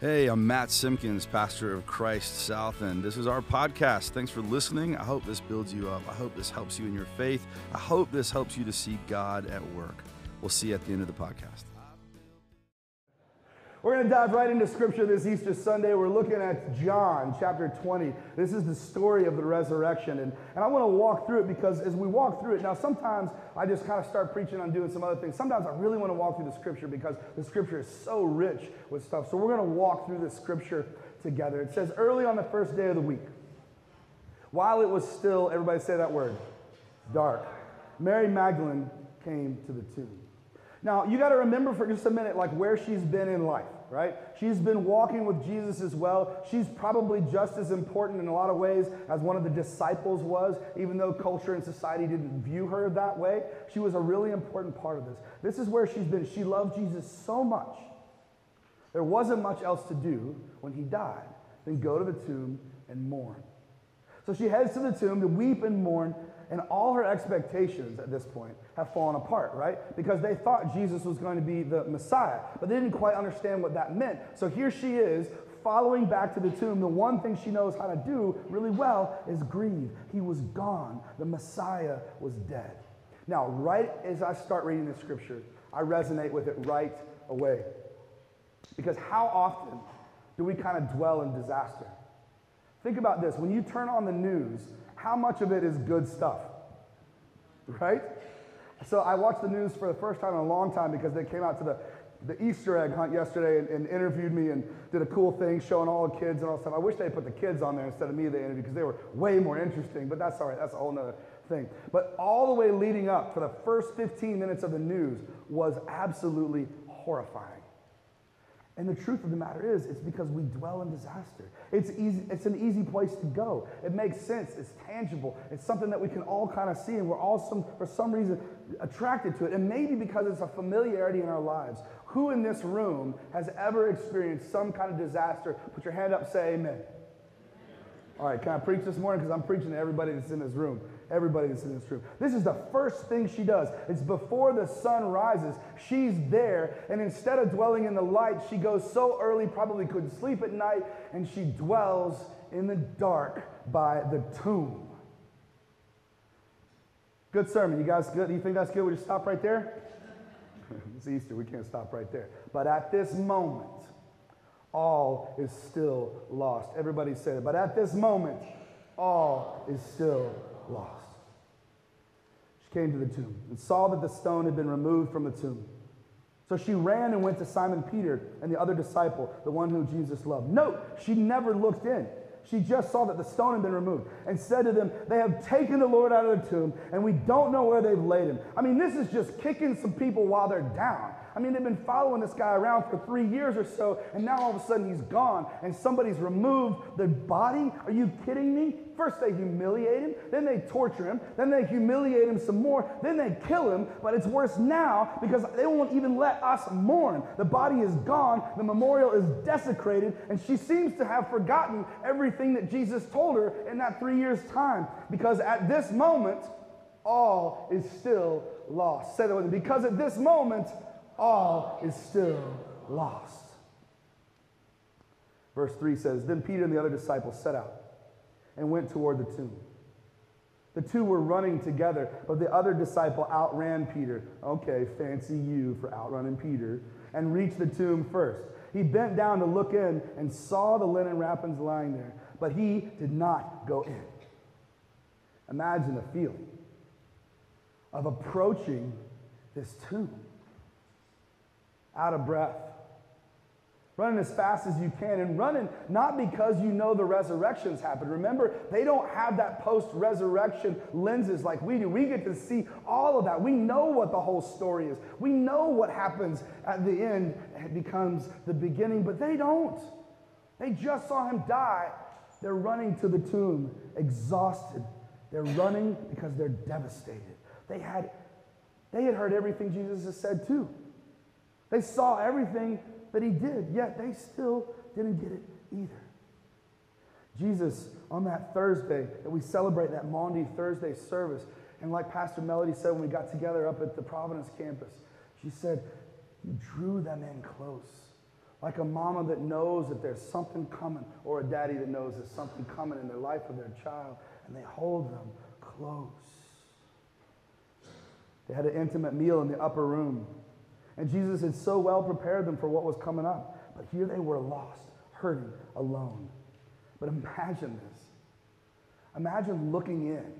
Hey, I'm Matt Simpkins, pastor of Christ South, and this is our podcast. Thanks for listening. I hope this builds you up. I hope this helps you in your faith. I hope this helps you to see God at work. We'll see you at the end of the podcast. We're going to dive right into scripture this Easter Sunday. We're looking at John chapter 20. This is the story of the resurrection. And, and I want to walk through it because as we walk through it, now sometimes I just kind of start preaching on doing some other things. Sometimes I really want to walk through the scripture because the scripture is so rich with stuff. So we're going to walk through the scripture together. It says, early on the first day of the week, while it was still, everybody say that word, dark, Mary Magdalene came to the tomb. Now, you got to remember for just a minute, like where she's been in life, right? She's been walking with Jesus as well. She's probably just as important in a lot of ways as one of the disciples was, even though culture and society didn't view her that way. She was a really important part of this. This is where she's been. She loved Jesus so much. There wasn't much else to do when he died than go to the tomb and mourn. So she heads to the tomb to weep and mourn and all her expectations at this point have fallen apart, right? Because they thought Jesus was going to be the Messiah, but they didn't quite understand what that meant. So here she is, following back to the tomb. The one thing she knows how to do really well is grieve. He was gone, the Messiah was dead. Now, right as I start reading the scripture, I resonate with it right away. Because how often do we kind of dwell in disaster? Think about this when you turn on the news, how much of it is good stuff? Right? So I watched the news for the first time in a long time because they came out to the, the Easter egg hunt yesterday and, and interviewed me and did a cool thing showing all the kids and all stuff. I wish they put the kids on there instead of me they interviewed because they were way more interesting, but that's all right. That's a whole nother thing. But all the way leading up for the first 15 minutes of the news was absolutely horrifying. And the truth of the matter is, it's because we dwell in disaster. It's, easy, it's an easy place to go. It makes sense. It's tangible. It's something that we can all kind of see, and we're all, some, for some reason, attracted to it. And maybe because it's a familiarity in our lives. Who in this room has ever experienced some kind of disaster? Put your hand up, say amen. All right, can I preach this morning? Because I'm preaching to everybody that's in this room everybody that's in this room. This is the first thing she does. It's before the sun rises. She's there, and instead of dwelling in the light, she goes so early, probably couldn't sleep at night, and she dwells in the dark by the tomb. Good sermon. You guys good? You think that's good? We just stop right there? it's Easter. We can't stop right there. But at this moment, all is still lost. Everybody said it. But at this moment, all is still lost. Came to the tomb and saw that the stone had been removed from the tomb. So she ran and went to Simon Peter and the other disciple, the one whom Jesus loved. Note, she never looked in. She just saw that the stone had been removed and said to them, They have taken the Lord out of the tomb, and we don't know where they've laid him. I mean, this is just kicking some people while they're down. I mean, they've been following this guy around for three years or so, and now all of a sudden he's gone, and somebody's removed the body. Are you kidding me? First they humiliate him, then they torture him, then they humiliate him some more, then they kill him, but it's worse now because they won't even let us mourn. The body is gone, the memorial is desecrated, and she seems to have forgotten everything that Jesus told her in that three years' time because at this moment, all is still lost. Say that with me. Because at this moment, all is still lost. Verse 3 says Then Peter and the other disciples set out and went toward the tomb. The two were running together, but the other disciple outran Peter. Okay, fancy you for outrunning Peter. And reached the tomb first. He bent down to look in and saw the linen wrappings lying there, but he did not go in. Imagine the feeling of approaching this tomb out of breath. Running as fast as you can and running not because you know the resurrection's happened. Remember, they don't have that post resurrection lenses like we do. We get to see all of that. We know what the whole story is, we know what happens at the end. Becomes the beginning, but they don't. They just saw him die. They're running to the tomb, exhausted. They're running because they're devastated. They had, they had heard everything Jesus has said too. They saw everything that he did, yet they still didn't get it either. Jesus, on that Thursday that we celebrate that Maundy Thursday service, and like Pastor Melody said when we got together up at the Providence campus, she said, You drew them in close. Like a mama that knows that there's something coming, or a daddy that knows there's something coming in their life of their child, and they hold them close. They had an intimate meal in the upper room. And Jesus had so well prepared them for what was coming up. But here they were lost, hurting, alone. But imagine this. Imagine looking in,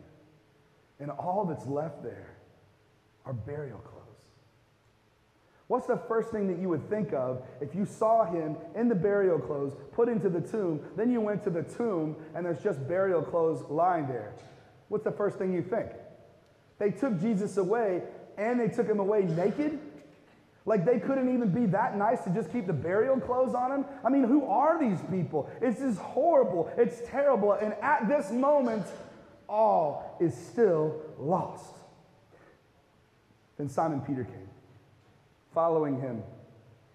and all that's left there are burial clothes. What's the first thing that you would think of if you saw him in the burial clothes put into the tomb, then you went to the tomb and there's just burial clothes lying there? What's the first thing you think? They took Jesus away and they took him away naked? Like they couldn't even be that nice to just keep the burial clothes on him? I mean, who are these people? It's just horrible. It's terrible. And at this moment, all is still lost. Then Simon Peter came following him,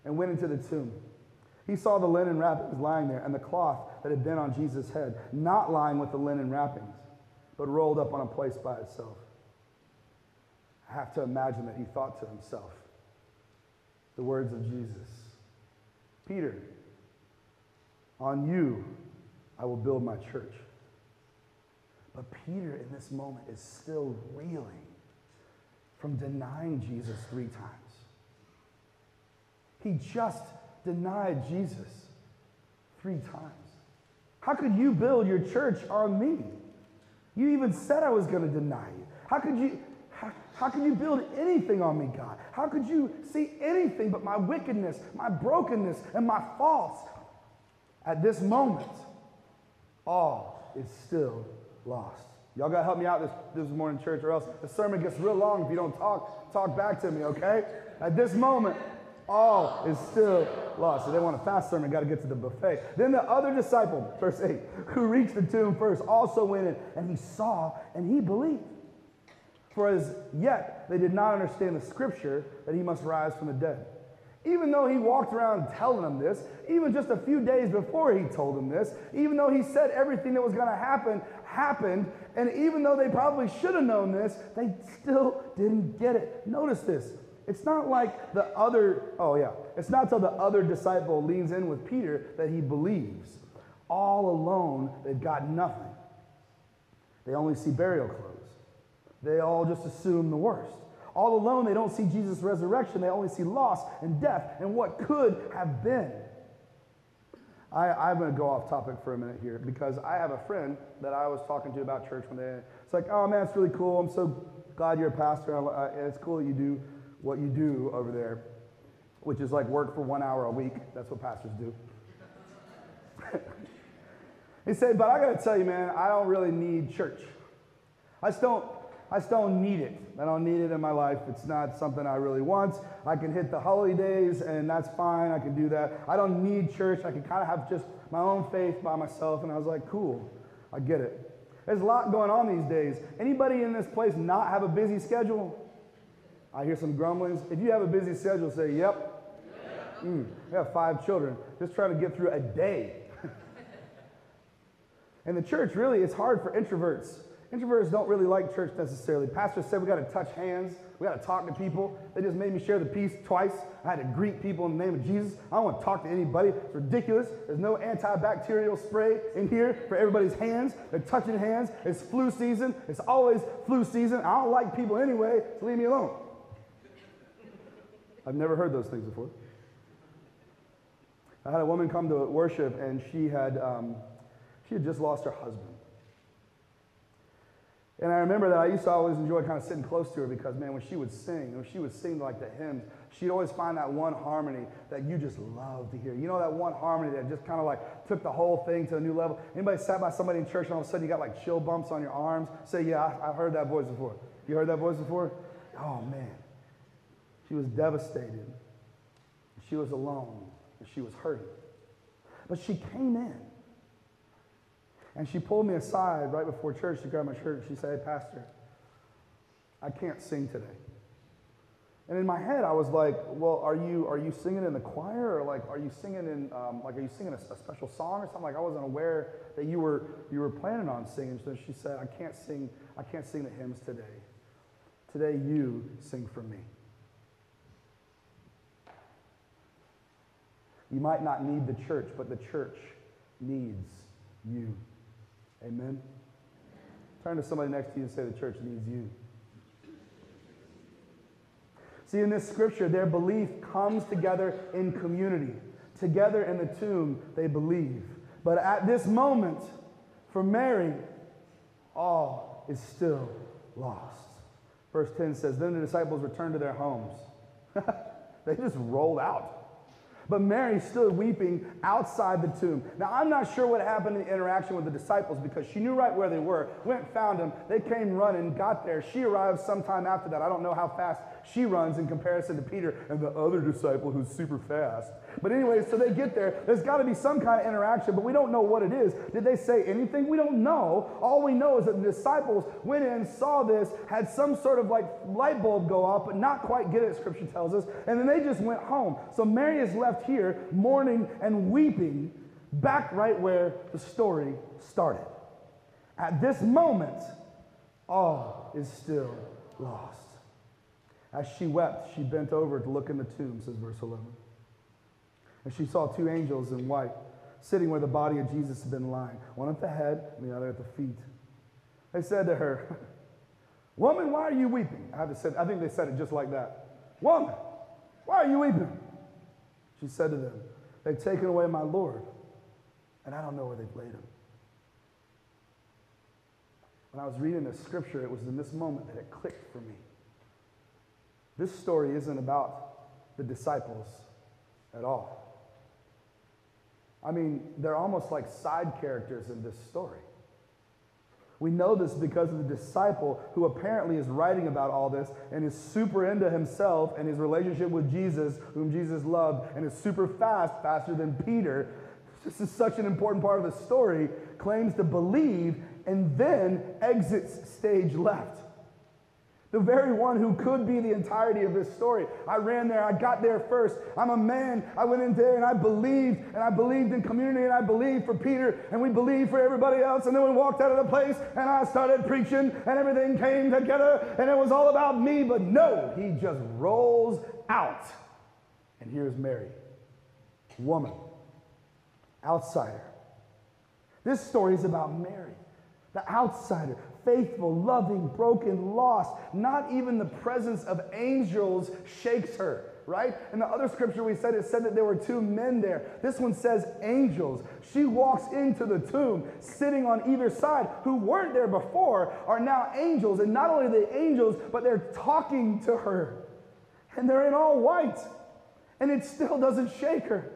and went into the tomb. He saw the linen wrappings lying there and the cloth that had been on Jesus' head, not lying with the linen wrappings, but rolled up on a place by itself. I have to imagine that he thought to himself the words of Jesus Peter, on you I will build my church. But Peter, in this moment, is still reeling from denying Jesus three times. He just denied Jesus three times. How could you build your church on me? You even said I was going to deny you. How could you? How, could you build anything on me, God? How could you see anything but my wickedness, my brokenness, and my faults? At this moment, all is still lost. Y'all got to help me out this, this morning, church, or else the sermon gets real long if you don't talk, talk back to me, okay? At this moment, all is still lost. So they want a fast sermon, got to get to the buffet. Then the other disciple, verse 8, who reached the tomb first, also went in, and he saw and he believed. For as yet they did not understand the scripture that he must rise from the dead. Even though he walked around telling them this, even just a few days before he told them this, even though he said everything that was going to happen happened, and even though they probably should have known this, they still didn't get it. Notice this it's not like the other, oh yeah, it's not till the other disciple leans in with Peter that he believes. All alone, they've got nothing. They only see burial clothes. They all just assume the worst. All alone, they don't see Jesus' resurrection. They only see loss and death and what could have been. I, am going to go off topic for a minute here because I have a friend that I was talking to about church one day. It's like, oh man, it's really cool. I'm so glad you're a pastor. Uh, and It's cool that you do what you do over there, which is like work for one hour a week. That's what pastors do. he said, but I got to tell you, man, I don't really need church. I just don't. I just don't need it. I don't need it in my life. It's not something I really want. I can hit the holidays and that's fine. I can do that. I don't need church. I can kind of have just my own faith by myself. And I was like, cool. I get it. There's a lot going on these days. Anybody in this place not have a busy schedule? I hear some grumblings. If you have a busy schedule, say, yep. Mm, I have five children. Just trying to get through a day. In the church, really, it's hard for introverts. Introverts don't really like church necessarily. Pastor said we got to touch hands. We got to talk to people. They just made me share the peace twice. I had to greet people in the name of Jesus. I don't want to talk to anybody. It's ridiculous. There's no antibacterial spray in here for everybody's hands. They're touching hands. It's flu season. It's always flu season. I don't like people anyway, so leave me alone. I've never heard those things before. I had a woman come to worship, and she had, um, she had just lost her husband. And I remember that I used to always enjoy kind of sitting close to her because, man, when she would sing, when she would sing like the hymns, she'd always find that one harmony that you just love to hear. You know that one harmony that just kind of like took the whole thing to a new level? Anybody sat by somebody in church and all of a sudden you got like chill bumps on your arms? Say, yeah, I, heard that voice before. You heard that voice before? Oh, man. She was devastated. She was alone. She was hurting. But she came in. And she pulled me aside right before church. She grabbed my shirt she said, Hey, Pastor, I can't sing today. And in my head, I was like, well, are you, are you singing in the choir or like, are you singing in, um, like, are you singing a, a, special song or something? Like, I wasn't aware that you were, you were planning on singing. So she said, I can't sing, I can't sing the hymns today. Today you sing for me. You might not need the church, but the church needs you. Amen? Turn to somebody next to you and say, The church needs you. See, in this scripture, their belief comes together in community. Together in the tomb, they believe. But at this moment, for Mary, all is still lost. Verse 10 says, Then the disciples returned to their homes. they just rolled out. But Mary stood weeping outside the tomb. Now, I'm not sure what happened in the interaction with the disciples because she knew right where they were, went, found them. They came running, got there. She arrived sometime after that. I don't know how fast she runs in comparison to Peter and the other disciple who's super fast. But anyway, so they get there. There's got to be some kind of interaction, but we don't know what it is. Did they say anything? We don't know. All we know is that the disciples went in, saw this, had some sort of like light bulb go off, but not quite get it, scripture tells us, and then they just went home. So Mary is left here mourning and weeping back right where the story started. At this moment, all is still lost. As she wept, she bent over to look in the tomb, says verse 11. And she saw two angels in white sitting where the body of Jesus had been lying, one at the head and the other at the feet. They said to her, Woman, why are you weeping? I, have to say, I think they said it just like that. Woman, why are you weeping? She said to them, They've taken away my Lord, and I don't know where they've laid him. When I was reading this scripture, it was in this moment that it clicked for me. This story isn't about the disciples at all. I mean, they're almost like side characters in this story. We know this because of the disciple who apparently is writing about all this and is super into himself and his relationship with Jesus, whom Jesus loved, and is super fast, faster than Peter. This is such an important part of the story, claims to believe, and then exits stage left. The very one who could be the entirety of this story. I ran there, I got there first. I'm a man. I went in there and I believed, and I believed in community, and I believed for Peter, and we believed for everybody else. And then we walked out of the place, and I started preaching, and everything came together, and it was all about me. But no, he just rolls out. And here's Mary, woman, outsider. This story is about Mary the outsider, faithful, loving, broken, lost. Not even the presence of angels shakes her, right? In the other scripture we said, it said that there were two men there. This one says angels. She walks into the tomb, sitting on either side, who weren't there before, are now angels. And not only the angels, but they're talking to her. And they're in all white. And it still doesn't shake her.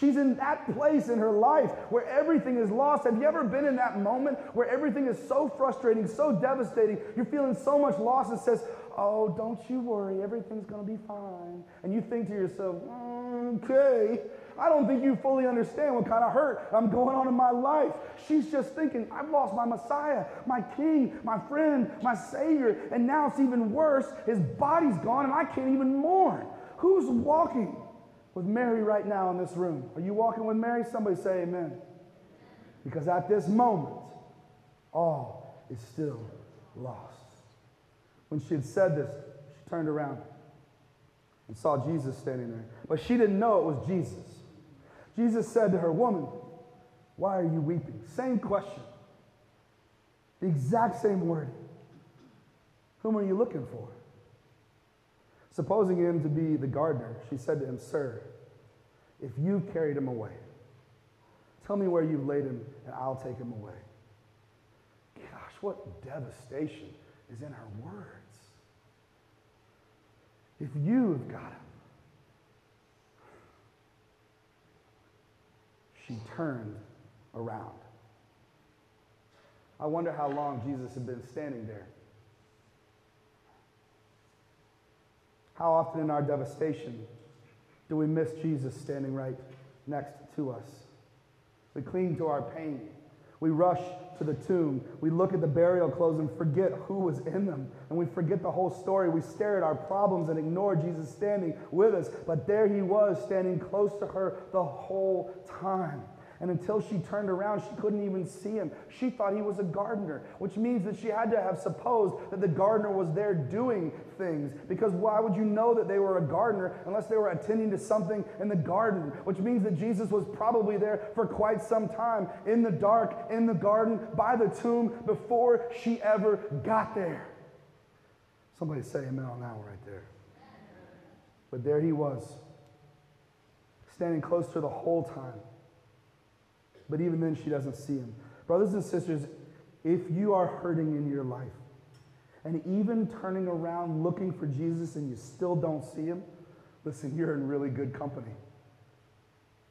She's in that place in her life where everything is lost. Have you ever been in that moment where everything is so frustrating, so devastating? You're feeling so much loss and says, Oh, don't you worry, everything's going to be fine. And you think to yourself, Okay, I don't think you fully understand what kind of hurt I'm going on in my life. She's just thinking, I've lost my Messiah, my King, my friend, my Savior, and now it's even worse. His body's gone and I can't even mourn. Who's walking? With Mary right now in this room? Are you walking with Mary? Somebody say amen. Because at this moment, all is still lost. When she had said this, she turned around and saw Jesus standing there. But she didn't know it was Jesus. Jesus said to her, Woman, why are you weeping? Same question. The exact same word. Whom are you looking for? Supposing him to be the gardener, she said to him, Sir, if you carried him away, tell me where you've laid him, and I'll take him away. Gosh, what devastation is in her words. If you've got him, she turned around. I wonder how long Jesus had been standing there. How often in our devastation do we miss Jesus standing right next to us? We cling to our pain. We rush to the tomb. We look at the burial clothes and forget who was in them. And we forget the whole story. We stare at our problems and ignore Jesus standing with us. But there he was, standing close to her the whole time. And until she turned around, she couldn't even see him. She thought he was a gardener, which means that she had to have supposed that the gardener was there doing things. Because why would you know that they were a gardener unless they were attending to something in the garden? Which means that Jesus was probably there for quite some time in the dark, in the garden, by the tomb before she ever got there. Somebody say amen on that one right there. But there he was, standing close to her the whole time. But even then, she doesn't see him. Brothers and sisters, if you are hurting in your life, and even turning around looking for Jesus and you still don't see him, listen, you're in really good company.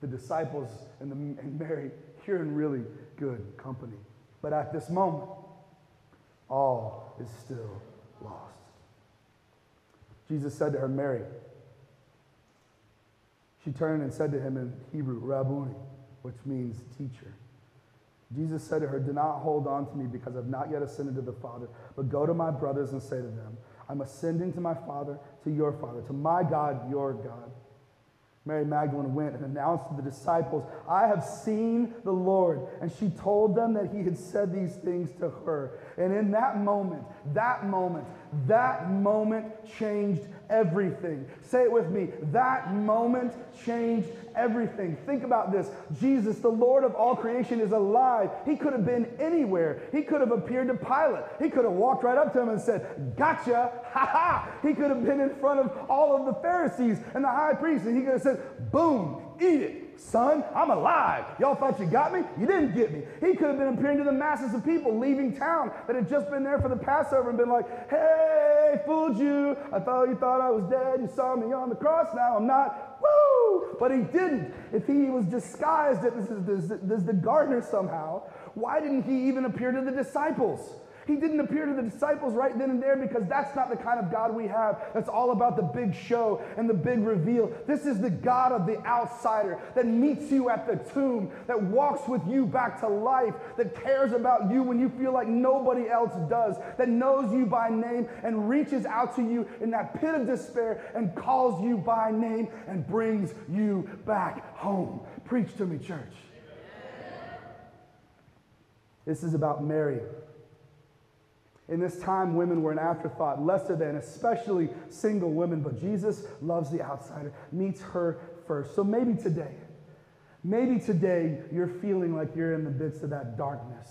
The disciples and, the, and Mary, you're in really good company. But at this moment, all is still lost. Jesus said to her, Mary. She turned and said to him in Hebrew, Rabboni, which means teacher. Jesus said to her, Do not hold on to me because I've not yet ascended to the Father, but go to my brothers and say to them, I'm ascending to my Father, to your Father, to my God, your God. Mary Magdalene went and announced to the disciples, I have seen the Lord. And she told them that he had said these things to her. And in that moment, that moment, that moment changed everything. Say it with me. That moment changed everything. Think about this. Jesus, the Lord of all creation, is alive. He could have been anywhere. He could have appeared to Pilate. He could have walked right up to him and said, Gotcha. Ha ha. He could have been in front of all of the Pharisees and the high priests, and he could have said, Boom, eat it. Son, I'm alive. Y'all thought you got me? You didn't get me. He could have been appearing to the masses of people leaving town that had just been there for the Passover and been like, hey, fooled you. I thought you thought I was dead. You saw me on the cross. Now I'm not. Woo! But he didn't. If he was disguised as, the gardener somehow, why didn't he even appear to the disciples? He didn't appear to the disciples right then and there because that's not the kind of God we have. That's all about the big show and the big reveal. This is the God of the outsider that meets you at the tomb, that walks with you back to life, that cares about you when you feel like nobody else does, that knows you by name and reaches out to you in that pit of despair and calls you by name and brings you back home. Preach to me, church. This is about Mary. In this time, women were an afterthought, lesser than, especially single women. But Jesus loves the outsider, meets her first. So maybe today, maybe today you're feeling like you're in the midst of that darkness.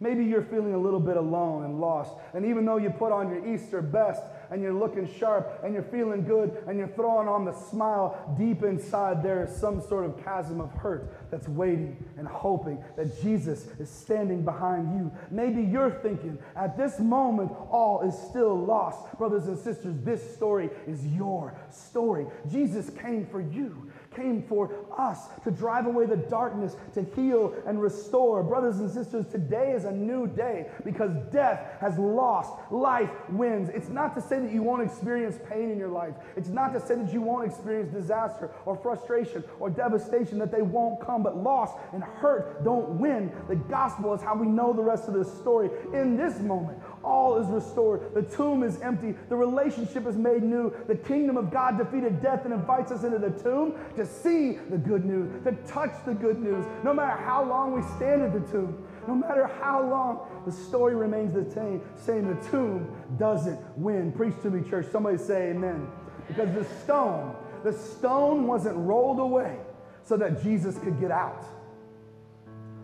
Maybe you're feeling a little bit alone and lost. And even though you put on your Easter best and you're looking sharp and you're feeling good and you're throwing on the smile, deep inside there is some sort of chasm of hurt that's waiting and hoping that Jesus is standing behind you. Maybe you're thinking, at this moment, all is still lost. Brothers and sisters, this story is your story. Jesus came for you came for us to drive away the darkness, to heal and restore. Brothers and sisters, today is a new day because death has lost. Life wins. It's not to say that you won't experience pain in your life, it's not to say that you won't experience disaster or frustration or devastation, that they won't come, but loss and hurt don't win. The gospel is how we know the rest of this story. In this moment, all is restored. The tomb is empty. The relationship is made new. The kingdom of God defeated death and invites us into the tomb to see the good news, to touch the good news. No matter how long we stand at the tomb, no matter how long, the story remains the same. Saying the tomb doesn't win. Preach to me, church. Somebody say amen. Because the stone, the stone wasn't rolled away so that Jesus could get out.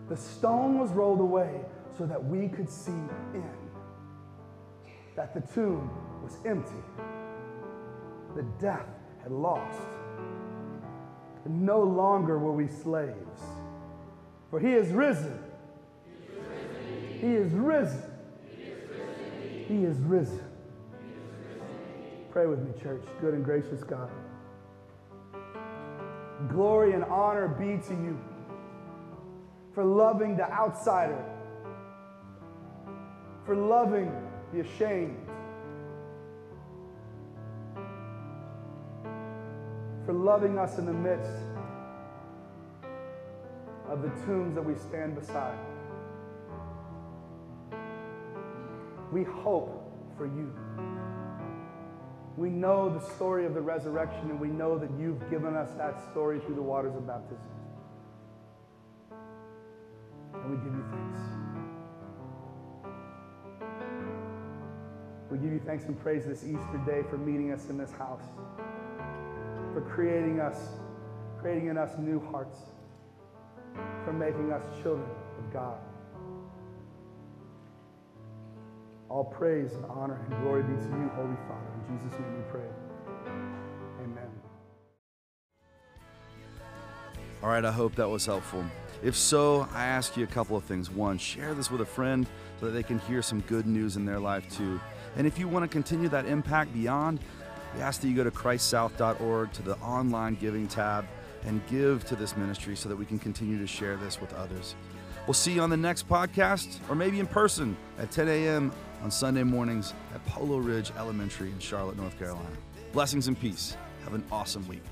The stone was rolled away so that we could see in that the tomb was empty, the death had lost. And no longer were we slaves, for he is risen. He is risen. He is risen. Pray with me, church. Good and gracious God. Glory and honor be to you for loving the outsider, for loving the ashamed, for loving us in the midst of the tombs that we stand beside. We hope for you. We know the story of the resurrection, and we know that you've given us that story through the waters of baptism. You thanks and praise this Easter day for meeting us in this house, for creating us, creating in us new hearts, for making us children of God. All praise and honor and glory be to you, Holy Father. In Jesus' name we pray. Amen. All right, I hope that was helpful. If so, I ask you a couple of things. One, share this with a friend so that they can hear some good news in their life too. And if you want to continue that impact beyond, we ask that you go to christsouth.org to the online giving tab and give to this ministry so that we can continue to share this with others. We'll see you on the next podcast or maybe in person at 10 a.m. on Sunday mornings at Polo Ridge Elementary in Charlotte, North Carolina. Blessings and peace. Have an awesome week.